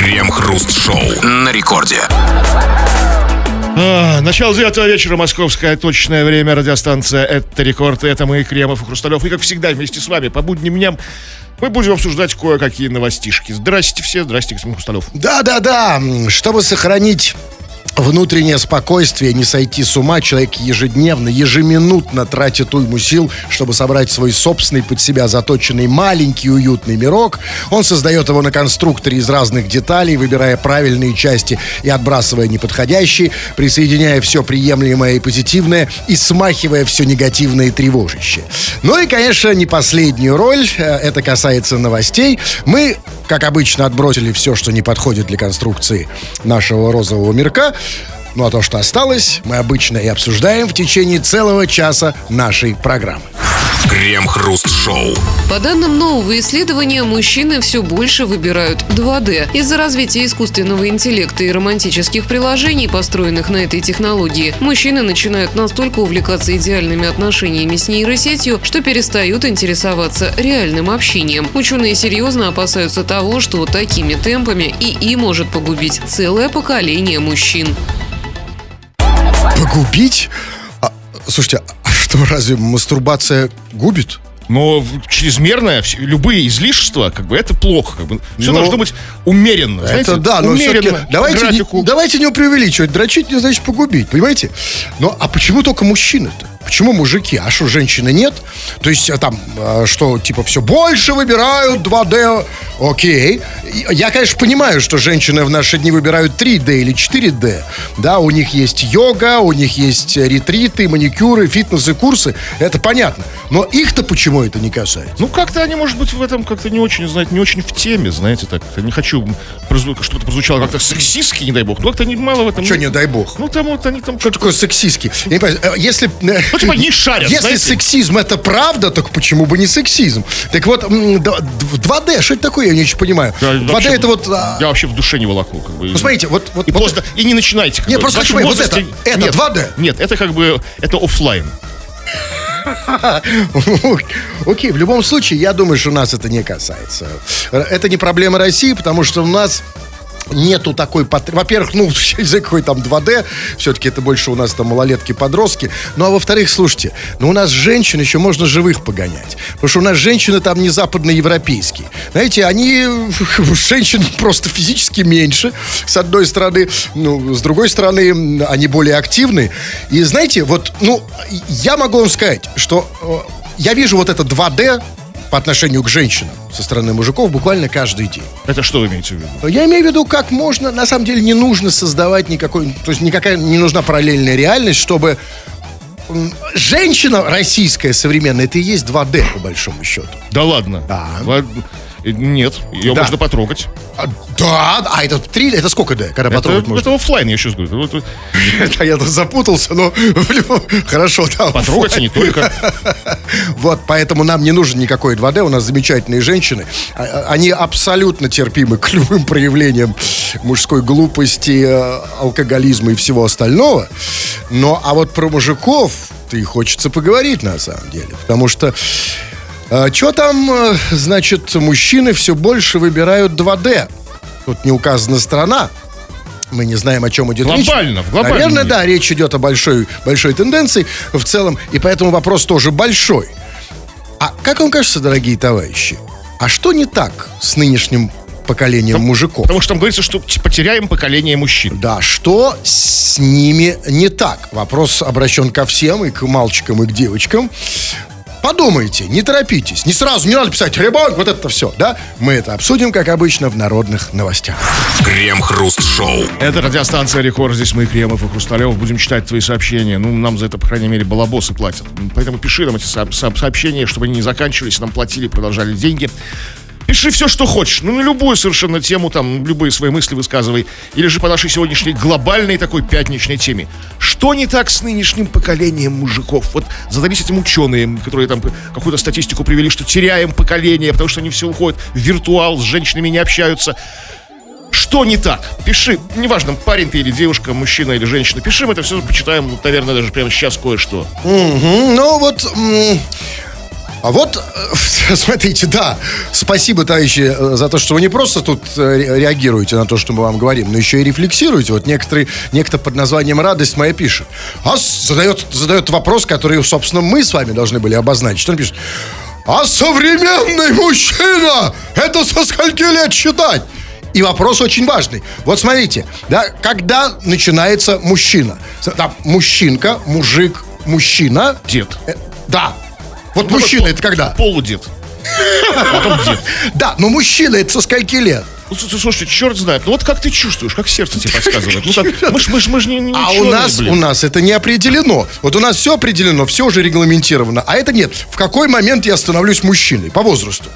Крем-хруст-шоу на рекорде. А, начало девятого вечера, московское точное время, радиостанция «Это рекорд», это мы, Кремов и Хрусталев. И, как всегда, вместе с вами по будним дням мы будем обсуждать кое-какие новостишки. Здрасте все, здрасте, господин Хрусталев. Да-да-да, чтобы сохранить внутреннее спокойствие, не сойти с ума, человек ежедневно, ежеминутно тратит уйму сил, чтобы собрать свой собственный под себя заточенный маленький уютный мирок. Он создает его на конструкторе из разных деталей, выбирая правильные части и отбрасывая неподходящие, присоединяя все приемлемое и позитивное и смахивая все негативное и тревожащее. Ну и, конечно, не последнюю роль, э, это касается новостей, мы как обычно, отбросили все, что не подходит для конструкции нашего розового мирка. Ну а то, что осталось, мы обычно и обсуждаем в течение целого часа нашей программы. Крем-хруст-шоу. По данным нового исследования, мужчины все больше выбирают 2D. Из-за развития искусственного интеллекта и романтических приложений, построенных на этой технологии, мужчины начинают настолько увлекаться идеальными отношениями с нейросетью, что перестают интересоваться реальным общением. Ученые серьезно опасаются того, что такими темпами ИИ может погубить целое поколение мужчин. Погубить? А, слушайте, а что, разве мастурбация губит? Но чрезмерное, любые излишества, как бы это плохо. Как бы. Все Ну, должно быть умеренно. знаете, Это да, но умеренно, давайте, не, давайте не преувеличивать. Дрочить не значит погубить, понимаете? Но а почему только мужчины-то? Почему мужики? А что, женщины нет? То есть а там, а, что, типа, все больше выбирают 2D, окей. Я, конечно, понимаю, что женщины в наши дни выбирают 3D или 4D. Да, у них есть йога, у них есть ретриты, маникюры, фитнесы, курсы. Это понятно. Но их-то почему это не касается? Ну, как-то они, может быть, в этом как-то не очень, знаете, не очень в теме, знаете, так. Я не хочу, что-то прозвучало как-то сексистски, не дай бог. Ну, как-то они мало в этом. Что, не дай бог? Ну, там вот они там... Что такое сексистский? Я не понимаю, э, если... Типа, не шарят, Если знаете. сексизм это правда, так почему бы не сексизм? Так вот, м, д- д- 2D, что это такое, я не очень понимаю. Я 2D вообще- это вот... а, Я вообще в душе не волоку. Как бы. Ну, смотрите, вот... вот И, вот просто, и не начинайте. Как Не, бы. просто хочу понять, вот это- это нет, 2D? Нет, это как бы, это оффлайн. Окей, в любом случае, я думаю, что нас это не касается. Это не проблема России, потому что у нас нету такой... Во-первых, ну, я не знаю, какой там 2D, все-таки это больше у нас там малолетки-подростки. Ну, а во-вторых, слушайте, ну, у нас женщин еще можно живых погонять. Потому что у нас женщины там не западноевропейские. Знаете, они, женщин просто физически меньше, с одной стороны. Ну, с другой стороны, они более активны. И знаете, вот, ну, я могу вам сказать, что э, я вижу вот это 2D по отношению к женщинам со стороны мужиков буквально каждый день. Это что вы имеете в виду? Я имею в виду, как можно, на самом деле не нужно создавать никакой, то есть никакая не нужна параллельная реальность, чтобы женщина российская современная, это и есть 2D по большому счету. Да ладно. Да. Ла- э, Нет, ее Да. можно потрогать. А, да, а это 3, это сколько D, когда Это, потрогать можно? это оффлайн, я сейчас говорю. Это я запутался, но хорошо, да. Потрогать не только. Вот, поэтому нам не нужен никакой 2D. У нас замечательные женщины. А- а- Они абсолютно терпимы к любым проявлениям мужской глупости, э, алкоголизма и всего остального. Но, а вот про мужиков ты хочется поговорить на самом деле. Потому что что там, э, значит, мужчины все больше выбирают 2D. Тут не указана страна. Мы не знаем, о чем идет речь. Глобально, в глобальном Наверное, мире. да, речь идет о большой, большой тенденции в целом, и поэтому вопрос тоже большой. А как вам кажется, дорогие товарищи, а что не так с нынешним поколением мужиков? Потому что там говорится, что потеряем поколение мужчин. Да, что с ними не так? Вопрос обращен ко всем, и к мальчикам, и к девочкам. Подумайте, не торопитесь. Не сразу, не надо писать «Ребенок», вот это все, да? Мы это обсудим, как обычно, в народных новостях. Крем-хруст-шоу. Это радиостанция Рекорд. Здесь мы, Кремов и Хрусталев. Будем читать твои сообщения. Ну, нам за это, по крайней мере, балабосы платят. Поэтому пиши нам эти со- со- сообщения, чтобы они не заканчивались, нам платили, продолжали деньги. Пиши все, что хочешь. Ну, на любую совершенно тему, там, любые свои мысли высказывай. Или же по нашей сегодняшней глобальной такой пятничной теме. Что не так с нынешним поколением мужиков? Вот задались этим ученые, которые там какую-то статистику привели, что теряем поколение, потому что они все уходят в виртуал, с женщинами не общаются. Что не так? Пиши, неважно, парень ты или девушка, мужчина или женщина, пиши, мы это все почитаем, наверное, даже прямо сейчас кое-что. Мгм, Ну вот, А вот, э, смотрите, да, спасибо, товарищи, э, за то, что вы не просто тут э, ре- реагируете на то, что мы вам говорим, но еще и рефлексируете. Вот некоторые, некто под названием «Радость моя» пишет. А задает, задает вопрос, который, собственно, мы с вами должны были обозначить. Что он пишет? А современный мужчина, это со скольки лет считать? И вопрос очень важный. Вот смотрите, да, когда начинается мужчина? Да, мужчинка, мужик, мужчина. Дед. Э, Да. Вот мужчина это когда? Полудед. Потом дед. Да, но мужчина это со скольки лет? Ну, с- слушайте, черт знает. Ну вот как ты чувствуешь, как сердце тебе подсказывает. Ну как, мы ж, мы ж, мы ж не, не А у нас, блин. у нас это не определено. Вот у нас все определено, все уже регламентировано. А это нет. В какой момент я становлюсь мужчиной? По возрасту.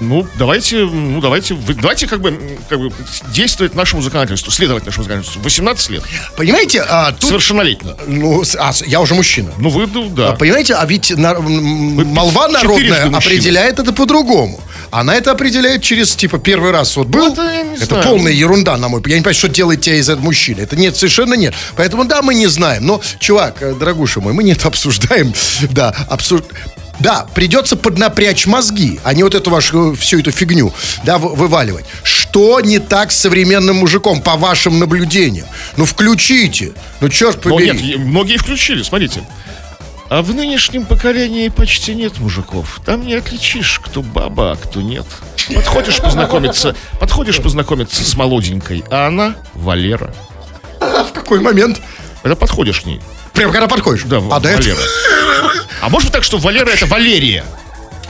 Ну, давайте, ну, давайте, вы- давайте как бы, как бы действовать нашему законодательству, следовать нашему законодательству. 18 лет, Понимаете, а, тут... совершеннолетний. Ну, а, я уже мужчина. Ну, вы, ну, да. А, Понимаете, а ведь на- м, молва народная определяет это по-другому. Она это определяет через, типа, первый раз вот был. это я не это знаю. полная ерунда, на мой Я не понимаю, что делает тебя из этого мужчины. Это нет, совершенно нет. Поэтому, да, мы не знаем. Но, чувак, э, дорогуша мой, мы не это обсуждаем. Да, обсуж... Да, придется поднапрячь мозги, а не вот эту вашу, всю эту фигню, да, вы- вываливать. Что не так с современным мужиком, по вашим наблюдениям? Ну, включите. Ну, черт Но побери. нет, и многие включили, смотрите. А в нынешнем поколении почти нет мужиков. Там не отличишь, кто баба, а кто нет. Подходишь познакомиться, подходишь познакомиться с молоденькой, а она Валера. В какой момент? Это подходишь к ней. Прям когда подходишь? Да, а, до этого- Валера. А может быть так, что Валера это Валерия?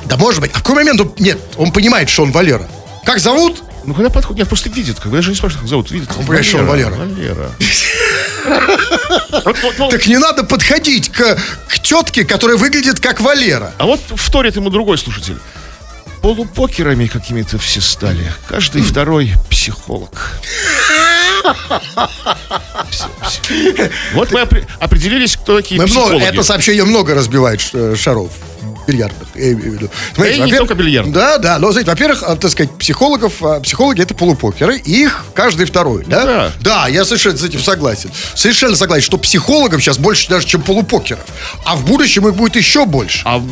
Да может быть. А в какой момент он... Нет, он понимает, что он Валера. Как зовут? Ну, когда подходит, нет, просто видит, как бы, даже не спрашивает, как зовут, видит. Он понимает, что он Валера. Валера. Так не надо подходить к, к тетке, которая выглядит как Валера. А вот вторит ему другой слушатель. Полупокерами какими-то все стали. Каждый второй психолог. Вот мы опре- определились, кто такие психологи. это сообщение много разбивает ш- шаров бильярдных. виду. Смотрите, и не только бильярдных. Да, да. Но, знаете, во-первых, а, так сказать, психологов, а, психологи это полупокеры, и их каждый второй, да? да. Да, я совершенно с этим согласен. Совершенно согласен, что психологов сейчас больше даже, чем полупокеров. А в будущем их будет еще больше. А,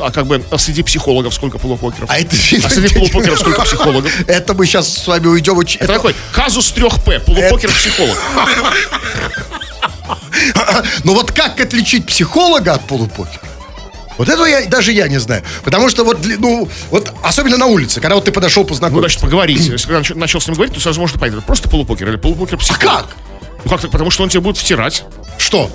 а как бы а среди психологов сколько полупокеров? А это... А среди полупокеров сколько психологов? Это мы сейчас с вами уйдем очень... Это такой казус 3П, полупокер-психолог. Но вот как отличить психолога от полупокера? Вот этого я, даже я не знаю. Потому что вот, ну, вот особенно на улице, когда вот ты подошел Ну, познакомиться. значит, поговорить. Если когда нач- начал с ним говорить, то сразу можно понять, это просто полупокер или полупокер-психолог. А как? Ну, как-то, потому что он тебе будет втирать. Что?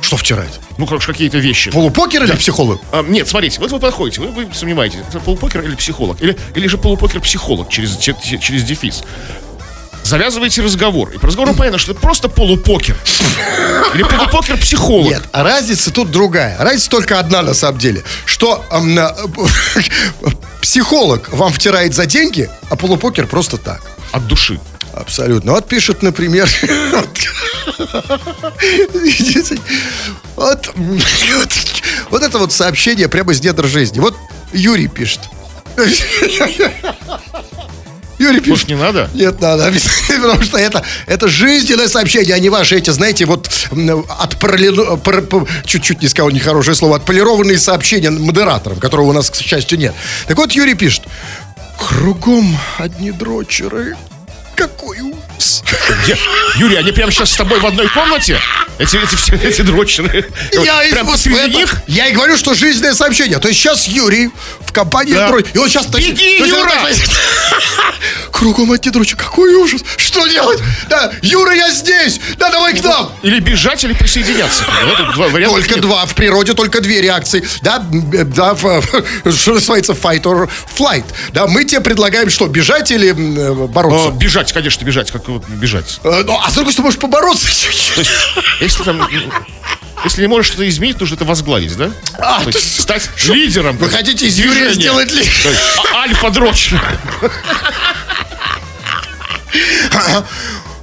Что втирать? Ну, как какие-то вещи. Полупокер или психолог? А, нет, смотрите, вот вы подходите, вы, вы сомневаетесь, это полупокер или психолог? Или, или же полупокер-психолог через, че- че- через дефис. Завязываете разговор. И по разговору понятно, что это просто полупокер. Или полупокер-психолог. Нет, а разница тут другая. Разница только одна на самом деле. Что эм, э, психолог вам втирает за деньги, а полупокер просто так. От души. Абсолютно. Вот пишет, например, вот, вот, вот это вот сообщение прямо из недр жизни. Вот Юрий пишет. Юрий пишет. Может, не надо? Нет, надо обязательно, потому что это, это жизненное сообщение, а не ваши эти, знаете, вот пор- чуть-чуть не сказал нехорошее слово, отполированные сообщения модераторам, которого у нас, к счастью, нет. Так вот, Юрий пишет, кругом одни дрочеры. Какой ужас. Где? Юрий, они прямо сейчас с тобой в одной комнате? Эти, эти, все, эти дрочеры. Я прям вот посреди это- них? Я и говорю, что жизненное сообщение. То есть сейчас Юрий в компании Да. дрочь. И он сейчас... Беги, то Юра! так- Кругом одни дрочи. Какой ужас. Что делать? Да, Юра, я здесь. Да, давай к нам. Или бежать, или присоединяться. Вот два. Только два. В природе только две реакции. Да, э, да, в- что называется fight or flight. Да, мы тебе предлагаем что, бежать или э, бороться? бежать, конечно, бежать. Как вот бежать? Э, ну, а с другой стороны, можешь побороться. То есть, если там... м, Если не можешь что-то изменить, нужно это возглавить, да? А, То то есть стать лидером. Вы хотите из Юрия сделать ли? То есть, а- Альфа-дрочь.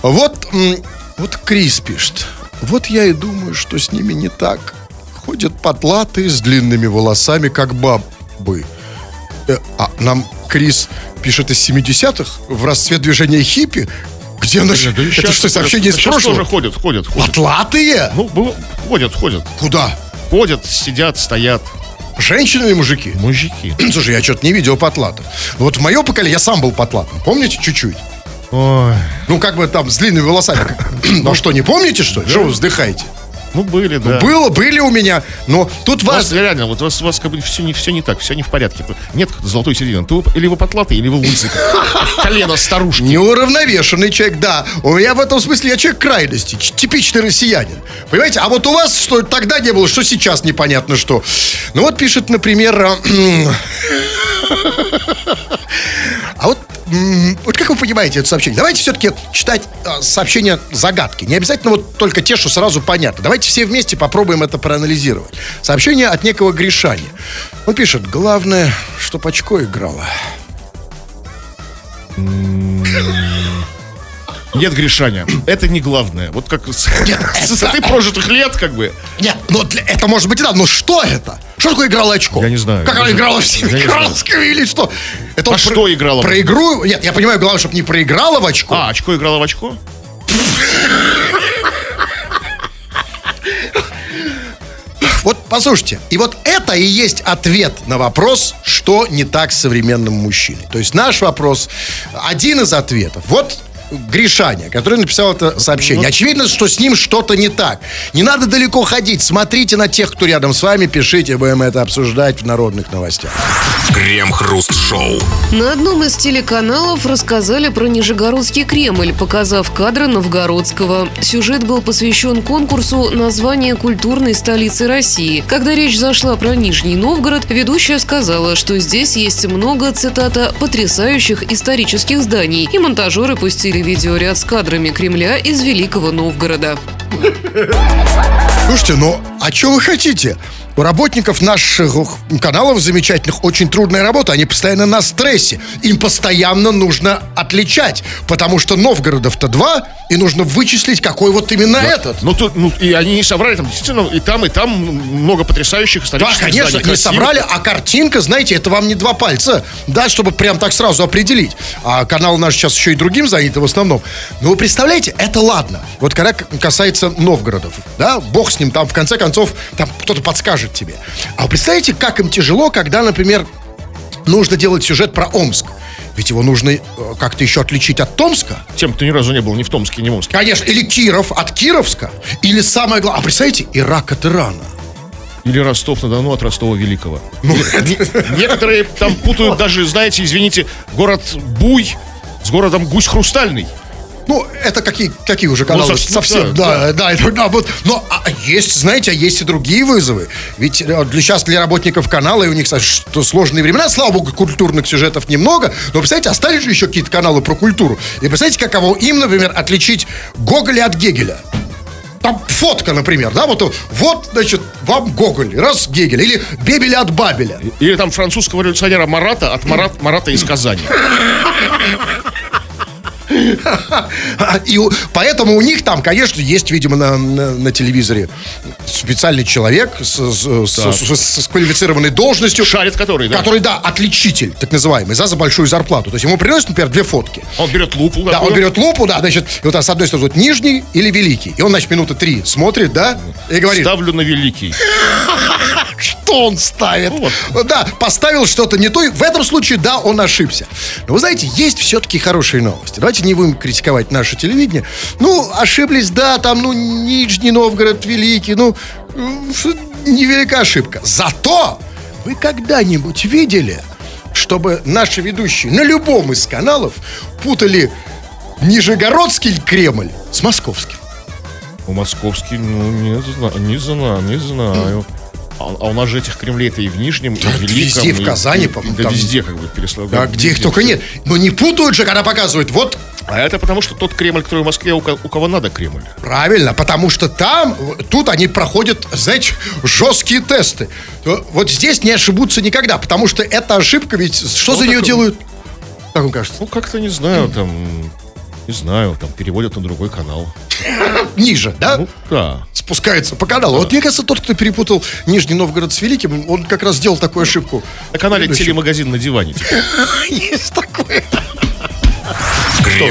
Вот, вот Крис пишет. Вот я и думаю, что с ними не так. Ходят потлатые с длинными волосами, как бабы. Э, а нам Крис пишет из 70-х в расцвет движения хиппи. И Это щас- что, сообщение из щас тоже прошлого? ходят, ходят, ходят. Потлатые? Ну, было- ходят, ходят. Куда? Ходят, сидят, стоят. Женщины или мужики? Мужики. Слушай, я что-то не видел потлатых. Вот в мое поколение я сам был потлатым. Помните чуть-чуть? Ой. Ну, как бы там с длинными волосами. Ну что, не помните, что ли? Что вы вздыхаете? Ну, были, да. Было, были у меня. Но тут вас вас... реально, вот у вас, вас как бы все не, все не так, все не в порядке. Нет золотой середины. Ты или вы потлатый, или вы лысый. Колено старушки. Неуравновешенный человек, да. У меня в этом смысле я человек крайности, типичный россиянин. Понимаете? А вот у вас что тогда не было, что сейчас непонятно что. Ну вот пишет, например, а, а вот, вот как вы понимаете это сообщение? Давайте все-таки читать а, сообщения загадки. Не обязательно вот только те, что сразу понятно. Давайте все вместе попробуем это проанализировать. Сообщение от некого Гришани. Он пишет, главное, чтоб очко играло. Нет, Гришаня, это не главное. Вот как с с высоты прожитых лет, как бы. Нет, ну для- это может быть и да, но что это? Что такое играло очко? Я не знаю. Как она играла в. Семикраловском или что? Это А что играла? Про игру? Нет, я понимаю, главное, чтобы не проиграла в очко. А, очко играло в очко? Вот послушайте, и вот это и есть ответ на вопрос, что не так с современным мужчиной. То есть наш вопрос, один из ответов. Вот Гришаня, который написал это сообщение. Очевидно, что с ним что-то не так. Не надо далеко ходить. Смотрите на тех, кто рядом с вами, пишите, будем это обсуждать в народных новостях. Крем-хруст-шоу. На одном из телеканалов рассказали про Нижегородский Кремль, показав кадры Новгородского. Сюжет был посвящен конкурсу «Название культурной столицы России». Когда речь зашла про Нижний Новгород, ведущая сказала, что здесь есть много, цитата, «потрясающих исторических зданий», и монтажеры пустили видеоряд с кадрами Кремля из Великого Новгорода. Слушайте, ну, а что вы хотите? У работников наших каналов замечательных очень трудная работа. Они постоянно на стрессе. Им постоянно нужно отличать. Потому что Новгородов-то два, и нужно вычислить, какой вот именно этот. Ну, тут, ну, и они не соврали, там действительно и там, и там много потрясающих Да, исторических конечно, зданий, не собрали, а картинка, знаете, это вам не два пальца, да, чтобы прям так сразу определить. А канал наш сейчас еще и другим занят в основном. Но вы представляете, это ладно. Вот когда касается Новгородов, да, бог с ним, там в конце концов, там кто-то подскажет тебе. А вы представляете, как им тяжело, когда, например, нужно делать сюжет про Омск. Ведь его нужно э, как-то еще отличить от Томска. Тем, кто ни разу не был ни в Томске, ни в Омске. Конечно, или Киров от Кировска, или самое главное, а представляете, Ирак от Ирана. Или Ростов-на-Дону от Ростова Великого. Не- Некоторые там путают даже, знаете, извините, город Буй с городом Гусь Хрустальный. Ну, это какие, какие уже каналы? Ну, со- совсем, да, да, да, это, да, вот. Но а, есть, знаете, а есть и другие вызовы. Ведь э, для, сейчас для работников канала, и у них что сложные времена, слава богу, культурных сюжетов немного, но, представляете, остались же еще какие-то каналы про культуру. И представляете, каково им, например, отличить Гоголя от Гегеля? Там фотка, например, да, вот, вот, значит, вам Гоголь, раз Гегель, или Бебеля от Бабеля. Или там французского революционера Марата от Марат, Марата из Казани. И поэтому у них там, конечно, есть, видимо, на, на- на телевизоре специальный человек с, с- с- с- с квалифицированной должностью. Шарит который, да. Который, да, отличитель, так называемый, за, за большую зарплату. То есть ему приносят, например, две фотки. Он берет лупу. Да, он берет лупу, да, значит, и вот с одной стороны вот нижний или великий. И он, значит, минуты три смотрит, да, и говорит, Ставлю на великий. что он ставит. Вот. Да, поставил что-то не то. В этом случае, да, он ошибся. Но вы знаете, есть все-таки хорошие новости. Давайте не будем критиковать наше телевидение. Ну, ошиблись, да, там, ну, Нижний Новгород, Великий, ну, что- невелика ошибка. Зато вы когда-нибудь видели, чтобы наши ведущие на любом из каналов путали Нижегородский Кремль с московским? У московский, ну, не знаю, не знаю, не знаю. А, а у нас же этих Кремлей-то и в Нижнем, и в Великом. везде, в и- Казани, и- по-моему, Да там- везде как бы переслал. Да, где их только нет. Но не путают же, когда показывают. Вот А это потому, что тот Кремль, который в Москве, у, у кого надо Кремль. Правильно, потому что там, в- тут они проходят, знаете, жесткие тесты. Вот здесь не ошибутся никогда, потому что эта ошибка ведь, что Ну, за нее так- делают? Как вам кажется? Ну, как-то не знаю, там, не знаю, там переводят на другой канал. Ниже, да? Ну, да. Спускается по каналу. Вот мне кажется, тот, кто перепутал Нижний Новгород с Великим, он как раз сделал такую ошибку. На канале Предыдущий. телемагазин на диване. типа. Есть такое.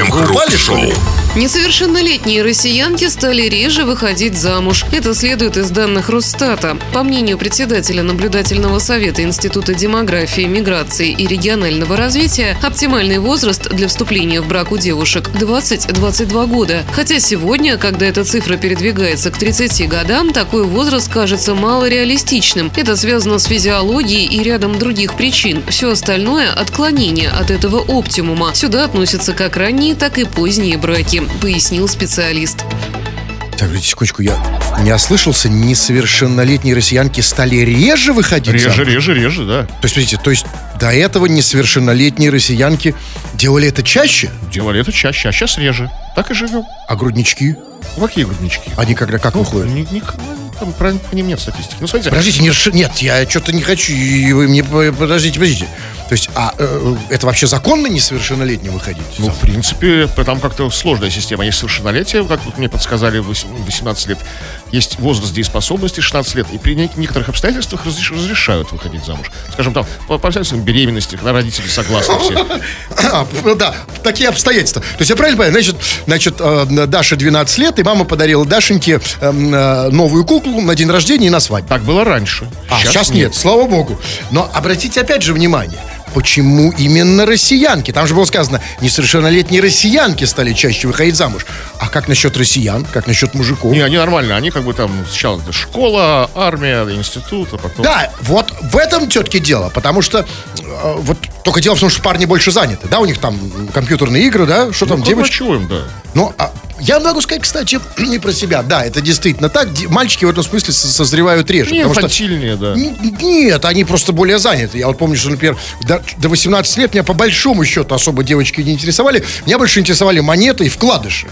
Упали, что ли? Несовершеннолетние россиянки стали реже выходить замуж. Это следует из данных Росстата. По мнению председателя наблюдательного совета Института демографии, миграции и регионального развития, оптимальный возраст для вступления в брак у девушек 20-22 года. Хотя сегодня, когда эта цифра передвигается к 30 годам, такой возраст кажется малореалистичным. Это связано с физиологией и рядом других причин. Все остальное – отклонение от этого оптимума. Сюда относятся как ранние, так и поздние браки пояснил специалист. Так, секундочку, я не ослышался, несовершеннолетние россиянки стали реже выходить Реже, замуж? реже, реже, да. То есть, подождите, то есть до этого несовершеннолетние россиянки делали это чаще? Делали это чаще, а сейчас реже. Так и живем. А груднички? Ну, Какие груднички? Они когда как выходят? Ни- ни- там про, по ним нет статистики. Ну, смотрите, Подождите, не расши- нет, я что-то не хочу, и вы мне, по- подождите, подождите. То есть, а э, это вообще законно несовершеннолетним выходить? Ну, в принципе, там как-то сложная система. Есть совершеннолетие, как вот мне подсказали, вось- 18 лет. Есть возраст дееспособности 16 лет. И при нек- некоторых обстоятельствах разреш- разрешают выходить замуж. Скажем, там, по по обстоятельствам беременности, когда родители согласны все. Ну да, такие обстоятельства. То есть я правильно понимаю, значит, значит э, Даша 12 лет, и мама подарила Дашеньке э, э, новую куклу на день рождения и на свадьбу. Так было раньше. А сейчас, нет. слава богу. Но обратите опять же внимание, почему именно россиянки? Там же было сказано, несовершеннолетние россиянки стали чаще выходить замуж. А как насчет россиян? Как насчет мужиков? Не, они нормально. Они как бы там сначала школа, армия, институт, а потом... Да, вот в этом тетки дело, потому что э, вот только дело в том, что парни больше заняты, да, у них там компьютерные игры, да, что там Ну, девочки. чуем, да. Ну, а я могу сказать, кстати, не про себя. Да, это действительно так. Мальчики в этом смысле со- созревают реже. Не потому что- инфантильнее, да. Нет, они просто более заняты. Я вот помню, что, например, до, до 18 лет меня по большому счету особо девочки не интересовали. Меня больше интересовали монеты и вкладыши.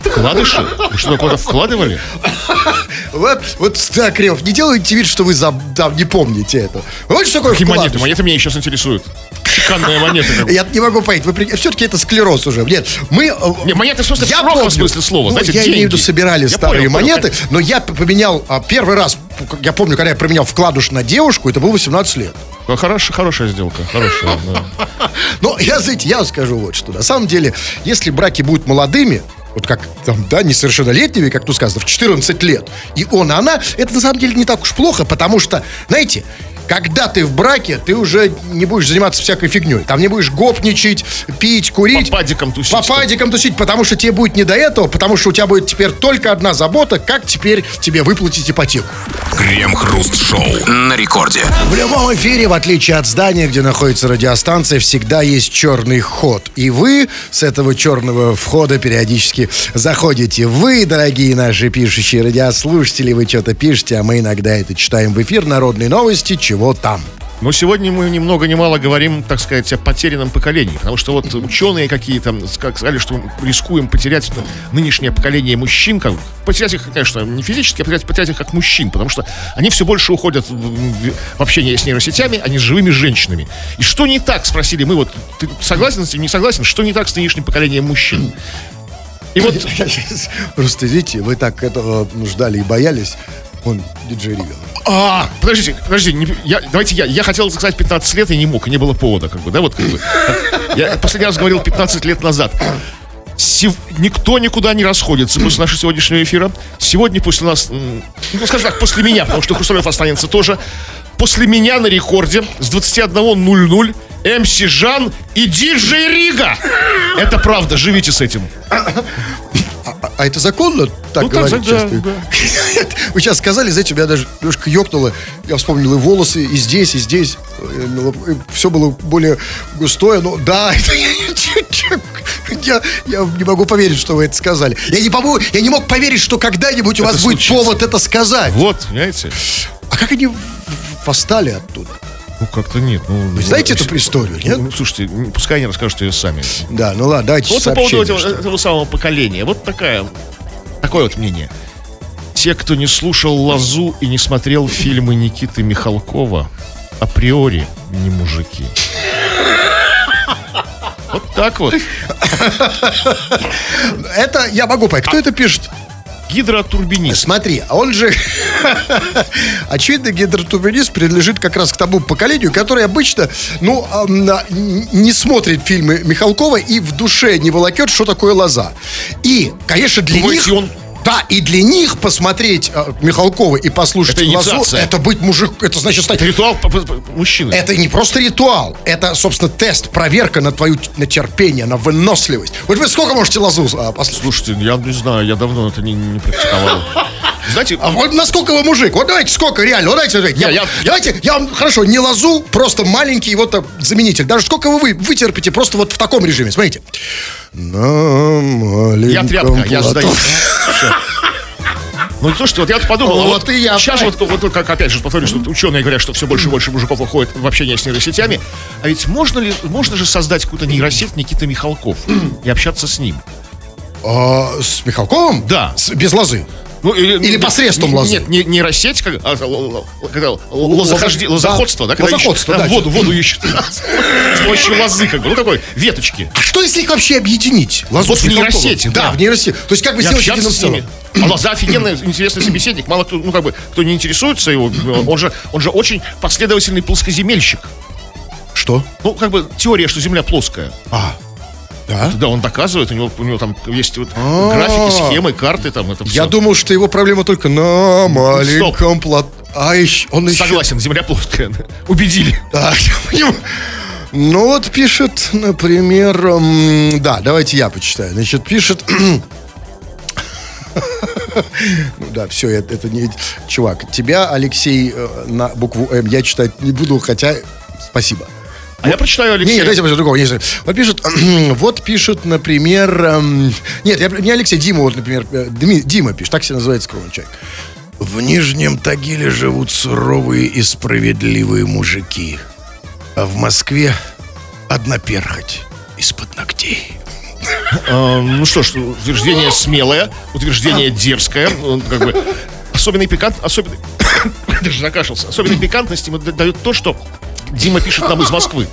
Вкладыши? Вы что, куда-то вкладывали? Вот, вот да, Кремов, не делайте вид, что вы за- там не помните это. Вот что такое Какие вкладыш? монеты? Монеты меня сейчас интересуют. Чеканные монеты. Я не могу понять, вы все-таки это склероз уже. Нет, мы... э, Не, монеты в смысле, в я помню. смысле слова, Ну, знаете, я имею в виду, деньги. собирали Я старые понял, понял, монеты, но я поменял а, первый раз, я помню, когда я променял вкладыш на девушку, это было 18 лет. Ну, Хорошая, хорошая сделка, хорошая. да. Но я, знаете, я скажу вот что. На самом деле, если браки будут молодыми, вот как там, да, несовершеннолетними, как тут сказано, в 14 лет, и он, она, это на самом деле не так уж плохо, потому что, знаете, когда ты в браке, ты уже не будешь заниматься всякой фигней. Там не будешь гопничать, пить, курить. По падикам тусить. По падикам тусить, потому что тебе будет не до этого, потому что у тебя будет теперь только одна забота, как теперь тебе выплатить ипотеку. Крем-хруст-шоу на рекорде. В любом эфире, в отличие от здания, где находится радиостанция, всегда есть черный ход. И вы с этого черного входа периодически заходите. Вы, дорогие наши пишущие радиослушатели, вы что-то пишете, а мы иногда это читаем в эфир. Народные новости, чего там. Но сегодня мы ни много ни мало говорим, так сказать, о потерянном поколении. Потому что вот ученые какие-то как сказали, что мы рискуем потерять ну, нынешнее поколение мужчин. Как, потерять их, конечно, не физически, а потерять, потерять их как мужчин. Потому что они все больше уходят в, в- в общение с нейросетями, а не с живыми женщинами. И что не так, спросили мы, вот ты согласен с этим, не согласен, что не так с нынешним поколением мужчин? И вот Просто, видите, вы так этого ждали и боялись. Он диджей Рига. А, подождите, подождите, не- я, давайте я. Я хотел сказать 15 лет и не мог, и не было повода, как бы, да, вот как бы. Я последний раз говорил 15 лет назад. Сев- никто никуда не расходится после нашего сегодняшнего эфира. Сегодня после нас, ну, скажем так, после меня, потому что Хрусталев останется тоже. После меня на рекорде с 21.00 МС Жан и диджей Рига. Это правда, живите с этим. А это законно так Ну, так, говорить? да, сейчас? да. Вы сейчас сказали, знаете, у меня даже немножко ёкнуло. Я вспомнил и волосы, и здесь, и здесь. Все было более густое. Но да, это я, я не могу поверить, что вы это сказали. Я не, помогу, я не мог поверить, что когда-нибудь у вас будет случится. повод это сказать. Вот, понимаете? А как они восстали оттуда? Ну, как-то нет. Ну, Вы знаете эту историю, нет? Ну, слушайте, м, пускай они расскажут ее сами. Да, ну ладно, давайте Вот по поводу этого, этого самого поколения. Вот такая, такое вот мнение. Те, кто не слушал Лазу и не смотрел фильмы Никиты Михалкова, априори не мужики. Вот так вот. Это я могу понять. Кто это пишет? Гидротурбинист. Смотри, а он же, очевидно, гидротурбинист принадлежит как раз к тому поколению, которое обычно, ну, не смотрит фильмы Михалкова и в душе не волокет, что такое лоза. И, конечно, для Думаете, них... он- Да, и для них посмотреть э, Михалкова и послушать Это инициация. это быть мужик, это значит стать Это ритуал мужчины. это не просто ритуал, это, собственно, тест, проверка на твою на терпение, на выносливость. Вот вы сколько можете лозу а, послушать? Слушайте, я не знаю, я давно это не, не практиковал. Знаете, А вот насколько вы мужик? Вот давайте сколько реально? Вот давайте, давайте, я, я- давайте, я вам, хорошо, не лозу, просто маленький вот а, заменитель. Даже сколько вы вытерпите просто вот в таком режиме. Смотрите. На маленьком я тряпка, я сдаюсь. Всё. Ну, слушайте, вот я вот подумал, а Вот вот и я, сейчас вот, вот как опять же повторюсь, что ученые говорят, что все больше и больше мужиков уходит в общение с нейросетями. А ведь можно ли, можно же создать какую-то нейросеть Никита Михалков и общаться с ним? А, с Михалковым? Да. С- без лозы. Ну, Или посредством не- лозы. Нет, не нейросеть, как, а, когда лозохожди- лозоходство, да? когда Лозоходство, ищут, да. Воду, воду ищут. С помощью лозы, как бы, ну такой, веточки. А что если их вообще объединить? Лозу Вот в нейросети, да. в нейросети. То есть как бы сделать единым с ними. А Лоза офигенный, интересный собеседник. Мало кто, ну как бы, кто не интересуется его, он же, он же очень последовательный плоскоземельщик. Что? Ну, как бы теория, что Земля плоская. А, да? Да, он доказывает, у него, у него там есть вот графики, схемы, карты, там это все. Я думал, что его проблема только на маленьком плату. А еще он еще... Согласен, Земля плоская. Убедили. Понимаю. Ну вот пишет, например, да, давайте я почитаю. Значит, пишет. Ну да, все, это, это не... Чувак, тебя, Алексей, э, на букву М я читать не буду, хотя... Спасибо. А я прочитаю, Алексей. нет, дайте другого. Не, вот пишет, вот пишет, например, эм, нет, я, не Алексей, Дима, вот, например, э, Дми- Дима пишет, так себе называется скромный человек. В Нижнем Тагиле живут суровые и справедливые мужики, а в Москве одна перхоть из-под ногтей. Э, ну что ж, утверждение смелое, утверждение дерзкое, ну, как бы особенный пикант, особенный, даже закашлялся, особенной пикантности дает то, что Дима пишет нам из Москвы.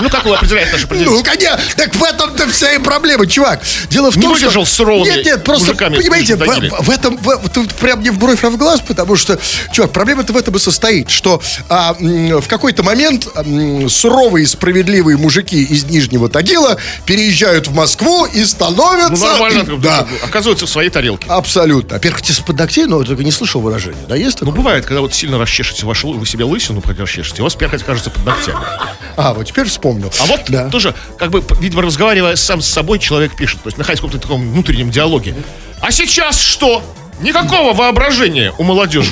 Ну, как он определяет наше Ну, определение? конечно, так в этом-то вся и проблема, чувак. Дело в Не том, выдержал что... с суровыми Нет, нет, просто, понимаете, в, в этом, в- тут прям не в бровь, а в глаз, потому что, чувак, проблема-то в этом и состоит, что а, в какой-то момент м, суровые и справедливые мужики из Нижнего Тагила переезжают в Москву и становятся... Ну, нормально, бы, Да, оказывается в своей тарелке. абсолютно. А из-под ногтей, ну, я только не слышал выражения, да, есть Ну, такое? бывает, когда вот сильно расчешете вашу, вы себе лысину у вас перхоть кажется под ногтями. А, вот теперь вспомнил. А вот Да. тоже, как бы, видимо, разговаривая сам с собой, человек пишет, то есть находясь в каком-то таком внутреннем диалоге. А сейчас что? Никакого воображения у молодежи.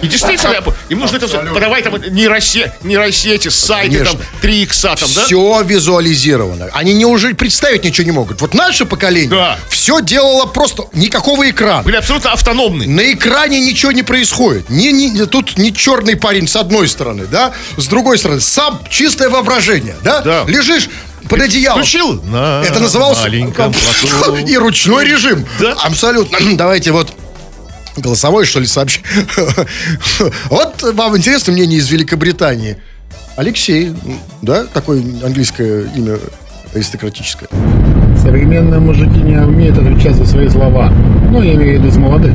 И действительно, им нужно это подавать там нейросе, нейросети, сайты, Конечно. там, 3 икса, там, да? Все визуализировано. Они не уже представить ничего не могут. Вот наше поколение Да. все делало просто никакого экрана. Были абсолютно автономны. На экране ничего не происходит. Ни, ни- тут не черный парень с одной стороны, да, с другой стороны, сам чистое воображение, да? Да. Лежишь под одеялом. Включил? На Это называлось и ручной режим. Да. Абсолютно. Давайте вот голосовой, что ли, сообщить. Вот вам интересно мнение из Великобритании. Алексей, да, такое английское имя аристократическое. Современные мужики не умеют отвечать за свои слова. Ну, я имею в виду из молодых.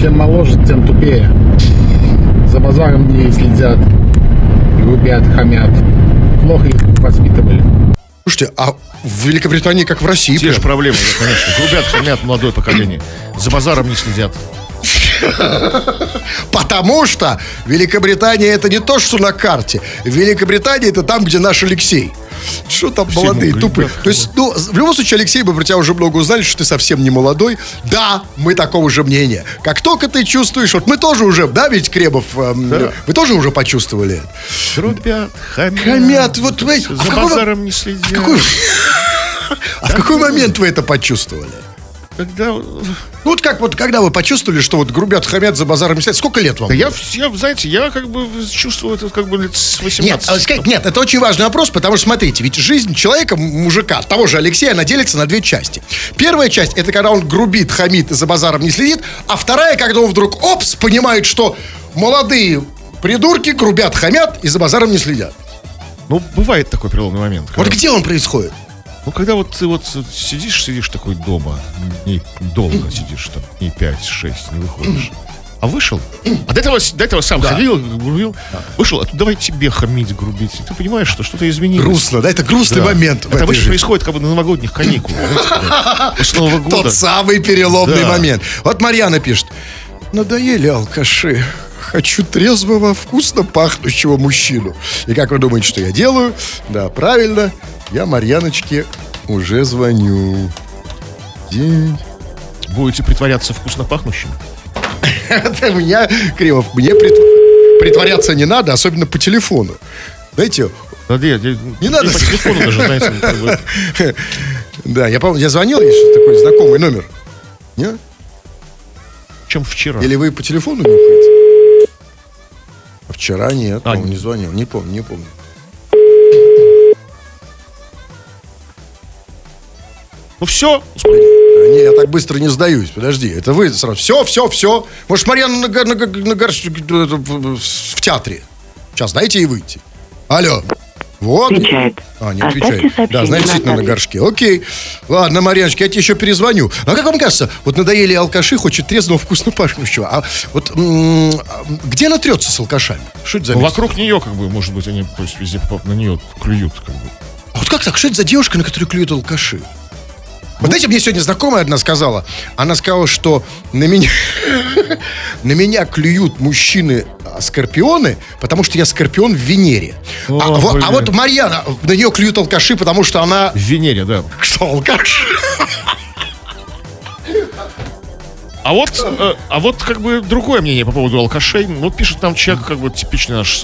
Чем моложе, тем тупее. За базаром не следят, грубят, хамят. Плохо их воспитывали. Слушайте, а в Великобритании, как в России, Те же прям. проблемы, да, конечно. Грубят, хамят молодое поколение. За базаром не следят. потому что Великобритания это не то, что на карте. Великобритания это там, где наш Алексей. Что там Все молодые, тупые. То есть, ну, в любом случае, Алексей, мы про тебя уже много узнали, что ты совсем не молодой. Да, мы такого же мнения. Как только ты чувствуешь, вот мы тоже уже, да, ведь Кребов, эм, вы тоже уже почувствовали. Грубят, хамят. Хамят, вот вы- а За каком- базаром не следят. В какой, а в какой момент вы это почувствовали? Когда... Ну, вот как вот, когда вы почувствовали, что вот грубят, хамят за базаром, сидят, сколько лет вам? Я, я, знаете, я как бы чувствую это как бы лет с 18. Нет, а сказать, нет, это очень важный вопрос, потому что, смотрите, ведь жизнь человека, мужика, того же Алексея, она делится на две части. Первая часть, это когда он грубит, хамит за базаром не следит, а вторая, когда он вдруг, опс, понимает, что молодые придурки грубят, хамят и за базаром не следят. Ну, бывает такой переломный момент. Вот когда- где он происходит? Ну, когда вот ты вот сидишь, сидишь такой дома, не долго сидишь там, не 5-6, не выходишь. А вышел, а до этого, до этого сам ходил, грубил, вышел, а тут давай тебе хамить, грубить. И ты понимаешь, что что-то изменилось. Грустно, да? Это грустный Да. момент. Это обычно жизни. происходит как бы на новогодних каникулах. Нового года. Тот самый переломный Да. момент. Вот Марьяна пишет. Надоели алкаши. Хочу трезвого, вкусно пахнущего мужчину. И как вы думаете, что я делаю? Да, правильно. Я Марьяночке уже звоню. День. Будете притворяться вкусно пахнущим? Это меня, Кремов, мне прит- притворяться не надо, особенно по телефону. Знаете, Не надо. По телефону даже, знаете, да, я помню, я звонил, есть такой знакомый номер. Не? чем вчера. Или вы по телефону нюхаете? А Вчера нет, А, не- не звонил, не помню, не помню. Ну все, А, Не, я так быстро не сдаюсь. Подожди, это вы сразу. Все, все, все. Может, Марьяна на, на, гор- на гор- в театре. Сейчас дайте ей выйти. Алло. Вот. Отвечает. А, не Оставьте отвечает. Да, значит, на действительно на горшке. Окей. Ладно, Марьяночка, я тебе еще перезвоню. А как вам кажется, вот надоели алкаши, хочет трезвого, вкусно пахнущего. А вот м, а где она трется с алкашами? Что это за ну, вокруг нее, как бы, может быть, они то есть, везде по- на нее клюют, как бы. А вот как так? Что это за девушка, на которую клюют алкаши? Вот знаете, мне сегодня знакомая одна сказала. Она сказала, что на меня, на меня клюют мужчины а, скорпионы, потому что я скорпион в Венере. А, О, вот, а блин. вот Марьяна, на нее клюют алкаши, потому что она... В Венере, да. Что, алкаш? А вот, э, а вот как бы другое мнение по поводу алкашей. Вот пишет нам человек, как бы типичный наш,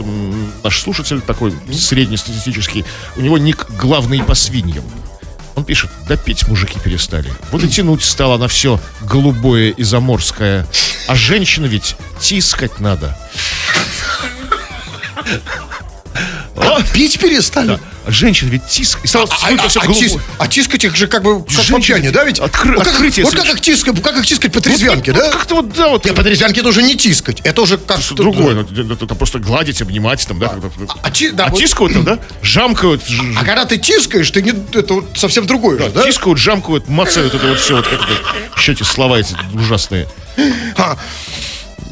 наш слушатель, такой среднестатистический. У него ник главный по свиньям. Он пишет, да пить мужики перестали. Вот и тянуть стало на все голубое и заморское. А женщин ведь тискать надо. А, пить перестали? Да. А женщин ведь тискать. И стало А, на всё а голубое. тис- а тискать их же как бы как по пьяни, да ведь? откры- вот как, открытие вот как их тискать, как их тискать по трезвянке, Вот да? Как-то вот, да, вот. Нет, по трезвянке это уже не тискать, это уже как Что другое, ну, это, это просто гладить, обнимать, там, да, как-то. А, ти- да, а вот- тискают, там, да, жамкают, А когда ты тискаешь, ты не, это вот совсем другое же, да? тискают, жамкают, мацают, это вот все, вот как это, еще эти слова эти ужасные.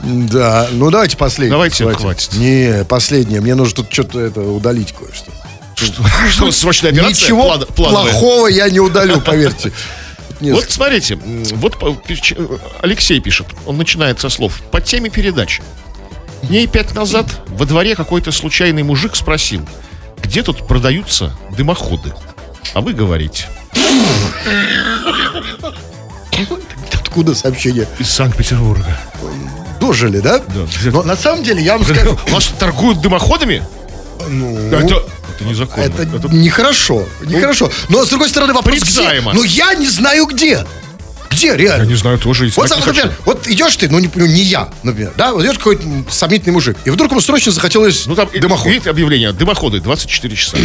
Да, ну давайте последнее. Давайте, хватит. Не, последнее. Мне нужно тут что-то это удалить кое-что. Что, что срочная операция? Ничего План- плохого я не удалю, поверьте. Нет, Вот смотрите, вот пич- Алексей пишет, он начинает со слов. По теме передачи. Дней пять назад во дворе какой-то случайный мужик спросил, где тут продаются дымоходы? А вы говорите, Откуда сообщение? из Санкт-Петербурга. Дожили, да? Да. Но на самом деле я вам скажу, У вас торгуют дымоходами? ну, Это, это незаконно. это Это- нехорошо, нехорошо. Но с другой стороны вопрос, где? Порицаемо. Ну я не знаю где. Где Я реально? не знаю, тоже Вот, не сам, хочу. например, вот идешь ты, ну не, ну, не я, например, да, вот идет какой-то сомнительный мужик, и вдруг ему срочно захотелось Ну там дымоход. видите объявление, дымоходы 24 часа.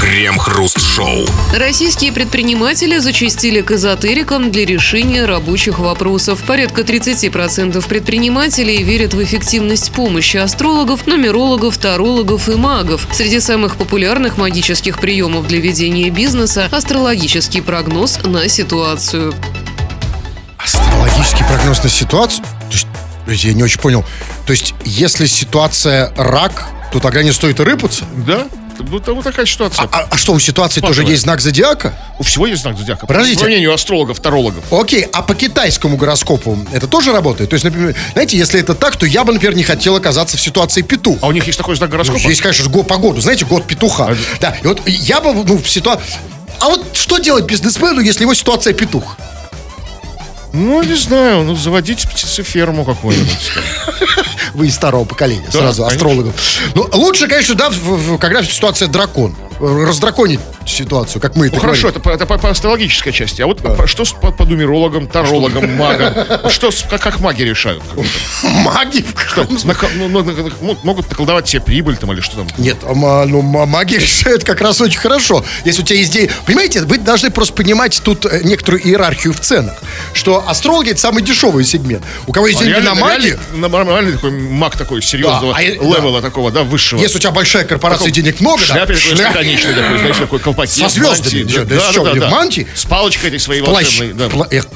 Крем-хруст-шоу. Российские предприниматели зачастили к эзотерикам для решения рабочих вопросов. Порядка 30% предпринимателей верят в эффективность помощи астрологов, нумерологов, тарологов и магов. Среди самых популярных магических приемов для ведения бизнеса – астрологический прогноз на ситуацию. Астрологический прогноз на ситуацию? То есть, я не очень понял. То есть, если ситуация рак, то тогда не стоит и рыпаться? Да? Вот, вот такая ситуация. А, а что, у ситуации тоже Патовая. есть знак зодиака? У всего есть знак зодиака. Подождите. По мнению астрологов, тарологов. Окей, а по китайскому гороскопу это тоже работает? То есть, например, знаете, если это так, то я бы, например, не хотел оказаться в ситуации петух. А у них есть такой знак Ну, гороскопа? есть, конечно, год по году, знаете, год петуха. А- Да, и вот я бы, ну, в ситуации... А вот что делать бизнесмену, если его ситуация петух? Ну, не знаю, ну, заводить птицеферму какую-нибудь. Вы из старого поколения, Да, сразу, конечно. астрологов. Ну, лучше, конечно, да, когда ситуация дракон. Раздраконить ситуацию, как мы это Ну, хорошо, это, это по, по астрологической части. А вот по- что с, по, по нумерологам, тарологам, магам? Что с- как, как маги решают? Маги Что, ну, ну, ну, могут наколдовать себе прибыль там или что там? Нет, а ну, ма- маги решают как раз очень хорошо. Если у тебя есть. Понимаете, вы должны просто понимать тут э, некоторую иерархию в ценах. Что астрологи это самый дешевый сегмент. У кого есть деньги на маги, реально- нормальный такой маг такой серьезного Да, а левела такого, да, высшего. если у тебя большая корпорация денег много, в да, шляпе такой шляпе- знаете, такой колпаке. Со звездами, мантии. да, да, с чем, в мантии? С палочкой этой своей плащ. волшебной. да. Пла-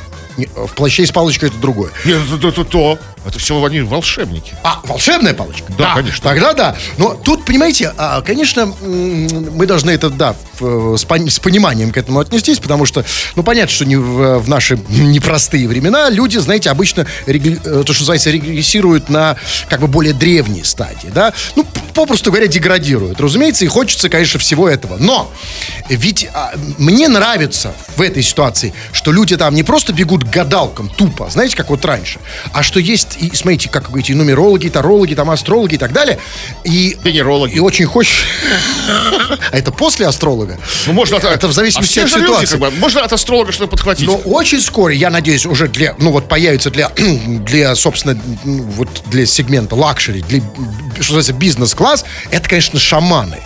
в плаще и с палочкой это другое. Нет, это то, то, то. Это все они волшебники. А, волшебная палочка? Да, конечно. Тогда да. Но тут, понимаете, а, конечно, мы должны это, да, с, пон- с пониманием к этому отнестись, потому что, ну, понятно, что не в, в наши непростые времена люди, знаете, обычно, э, то, что называется, регрессируют на, как бы, более древние стадии, да? Ну, попросту говоря, деградируют. Разумеется, и хочется, конечно, всего этого. Но ведь а, мне нравится в этой ситуации, что люди там не просто бегут к гадалкам тупо, знаете, как вот раньше, а что есть, и, смотрите, как вы говорите, нумерологи, тарологи, там астрологи и так далее. И, Венерологи. и очень хочешь... А это после астролога? Ну, можно от- Это в зависимости а от люди, ситуации. как бы, можно от астролога что-то подхватить. Но очень скоро, я надеюсь, уже для, ну вот появится для, для собственно, ну, вот для сегмента luxury, для, что называется, бизнес-класс, это, конечно, шаманы.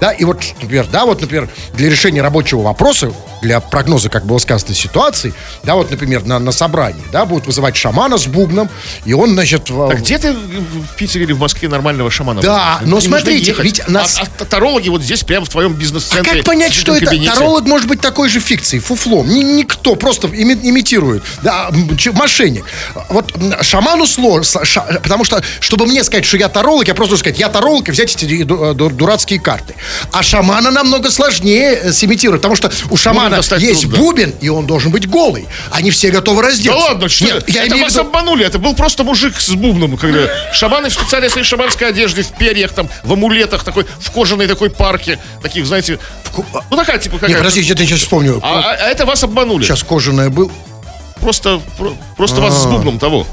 Да, и вот, например, да, вот, например, для решения рабочего вопроса, для прогноза, как было сказано, ситуации, да, вот, например, на, на собрании, да, будут вызывать шамана с бубном, и он, значит... в- А где ты в Питере или в Москве нормального шамана? Да, возьмешь? но нужно смотрите, ведь нас- А, а тарологи вот здесь, прямо в твоем А бизнес-центре. как понять, что это кабинете. таролог может быть такой же фикцией, фуфлом? Ни- никто, просто ими- имитирует. Да, ч- мошенник. Вот шаману сложно, потому что, чтобы мне сказать, что я таролог, я просто должен сказать, я таролог, и взять эти ду- дурацкие карты. А шамана намного сложнее э, сымитировать, потому что у шамана достать есть трудно. бубен, и он должен быть голый. Они все готовы Да раздеться. ладно, что Нет, ты? я это имею в вас виду... обманули. Это был просто мужик с бубном. Когда шаманы в специальной шаманской одежде, в перьях, там, в амулетах, такой, в кожаной такой парке. Таких, знаете, ну такая, типа, Не, какая подождите, я сейчас вспомню. а, а- а это вас обманули. Сейчас кожаная был. Просто, про- просто вас А. с бубном того.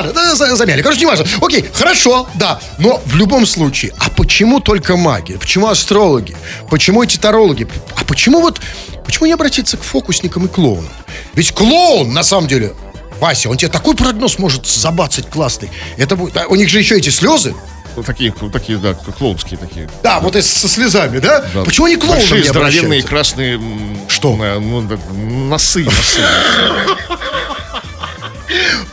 Ну ладно, да, за- замяли. Короче, не важно. Окей, хорошо, да. Но в любом случае, а почему только маги? Почему астрологи? Почему эти тарологи? А почему вот, почему не обратиться к фокусникам и клоунам? Ведь клоун, на самом деле, Вася, он тебе такой прогноз может забацать классный. Это будет, у них же еще эти слезы. Вот Такие, вот такие, да, клоунские такие. Да, вот и со слезами, да? Да. Почему они к клоунам Большие, не здоровенные, красные... Что? э, ну, носы, носы.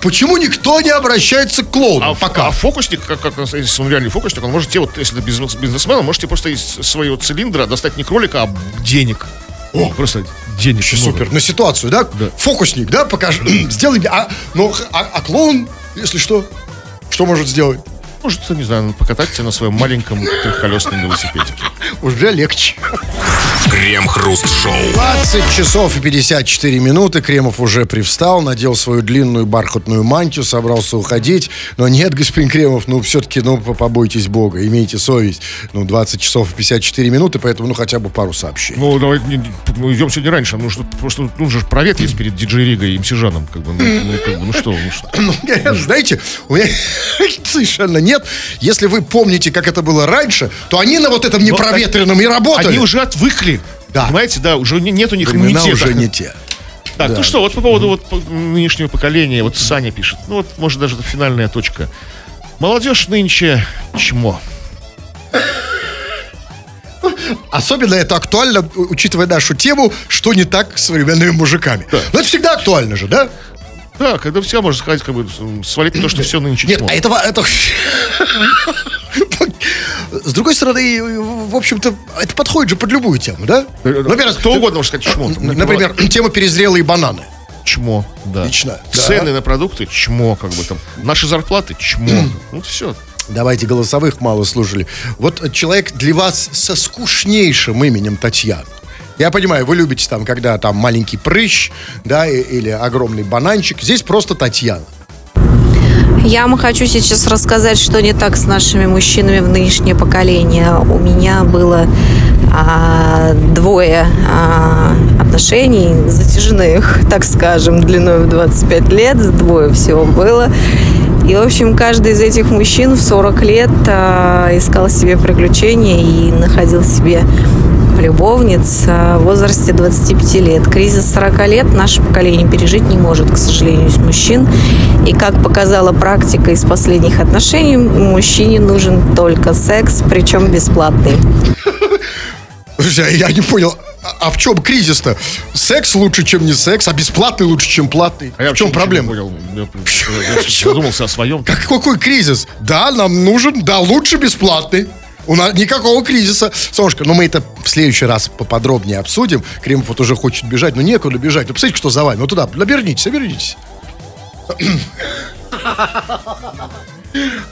Почему никто не обращается к клоунам? А, пока. а фокусник, как, как если он реальный фокусник, он может тебе, вот, если ты бизнес- бизнесмен, он может тебе просто из своего цилиндра достать не кролика, а денег. О, просто денег. Вообще много. супер. На ситуацию, да? Да. Фокусник, да? Покажи. Сделай. А, ну, а, а клоун, если что, что может сделать? Может, не знаю, покататься на своем маленьком трехколесном велосипедике. Уже легче. Крем-хруст-шоу. 20 часов и 54 минуты. Кремов уже привстал, надел свою длинную бархатную мантию, собрался уходить. Но нет, господин Кремов, ну, все-таки, ну, по- побойтесь Бога, имейте совесть. Ну, 20 часов и 54 минуты, поэтому, ну, хотя бы пару сообщений. Ну, давай не- мы идем сегодня раньше. Ну, что, просто нужно же проветрить перед диджей Ригой и МС Как бы, ну, ну, как бы, ну что, ну что. Ну, знаете, у меня совершенно нет. Если вы помните, как это было раньше, то они на вот этом непроветренном и работали. Они уже отвыкли. Да. Понимаете, да, уже не- нет у них Времена иммунитета. уже не те. Так, Да. ну что, вот по поводу вот по- нынешнего поколения, вот Саня пишет, ну вот, может, даже финальная точка. Молодежь нынче чмо. Особенно это актуально, учитывая нашу тему, что не так с современными мужиками. Но это всегда актуально же, да? Да, когда все можно сказать, как бы, м, свалить на то, что все нынче Нет, чмо. а этого... Это... С другой стороны, в общем-то, это подходит же под любую тему, да? Например, Кто угодно может сказать чмо. Например, тема перезрелые бананы. чмо, да. Лично, да. Цены на продукты чмо, как бы там. Наши зарплаты чмо. Ну все. Давайте голосовых мало слушали. Вот человек для вас со скучнейшим именем Татьяна. Я понимаю, вы любите там, когда там маленький прыщ, да, или огромный бананчик. Здесь просто Татьяна. Я вам хочу сейчас рассказать, что не так с нашими мужчинами в нынешнее поколение. У меня было а, двое а, отношений, затяжных, так скажем, длиной в 25 лет, двое всего было. И, в общем, каждый из этих мужчин в 40 лет а, искал себе приключения и находил себе любовниц в возрасте 25 лет. Кризис 40 лет наше поколение пережить не может, к сожалению, из мужчин. И как показала практика из последних отношений, мужчине нужен только секс, причем бесплатный. А я не понял, а, а в чем кризис-то? Секс лучше, чем не секс, а бесплатный лучше, чем платный. А я в чем проблема? понял. Я, я задумался о своем. Как, какой кризис? Да, нам нужен, да, лучше бесплатный. У нас никакого кризиса. Солнышко, ну мы это в следующий раз поподробнее обсудим. Кремов вот уже хочет бежать, но некуда бежать. Ну, посмотрите, что за вами. Ну, туда, обернитесь, обернитесь.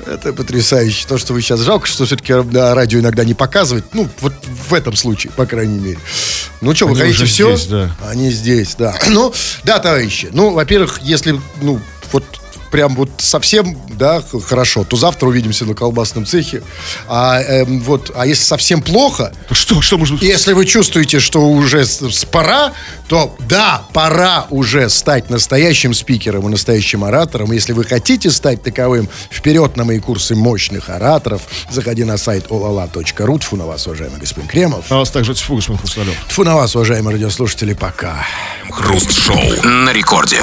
Это потрясающе. То, что вы сейчас жалко, что все-таки радио иногда не показывает. Ну, вот в этом случае, по крайней мере. Ну что, вы хотите все? здесь, да. Они здесь, да. Ну, да, товарищи. Ну, во-первых, если, ну, вот прям вот совсем, да, хорошо, то завтра увидимся на колбасном цехе. А эм, вот, а если совсем плохо, Что, что может быть? если вы чувствуете, что уже пора, то да, пора уже стать настоящим спикером и настоящим оратором. Если вы хотите стать таковым, вперед на мои курсы мощных ораторов. Заходи на сайт olala.ru. Тьфу на вас, уважаемый господин Кремов. А вас также тьфу, господин Хрусталев. Тьфу на вас, уважаемые радиослушатели, пока. Хруст-шоу на рекорде.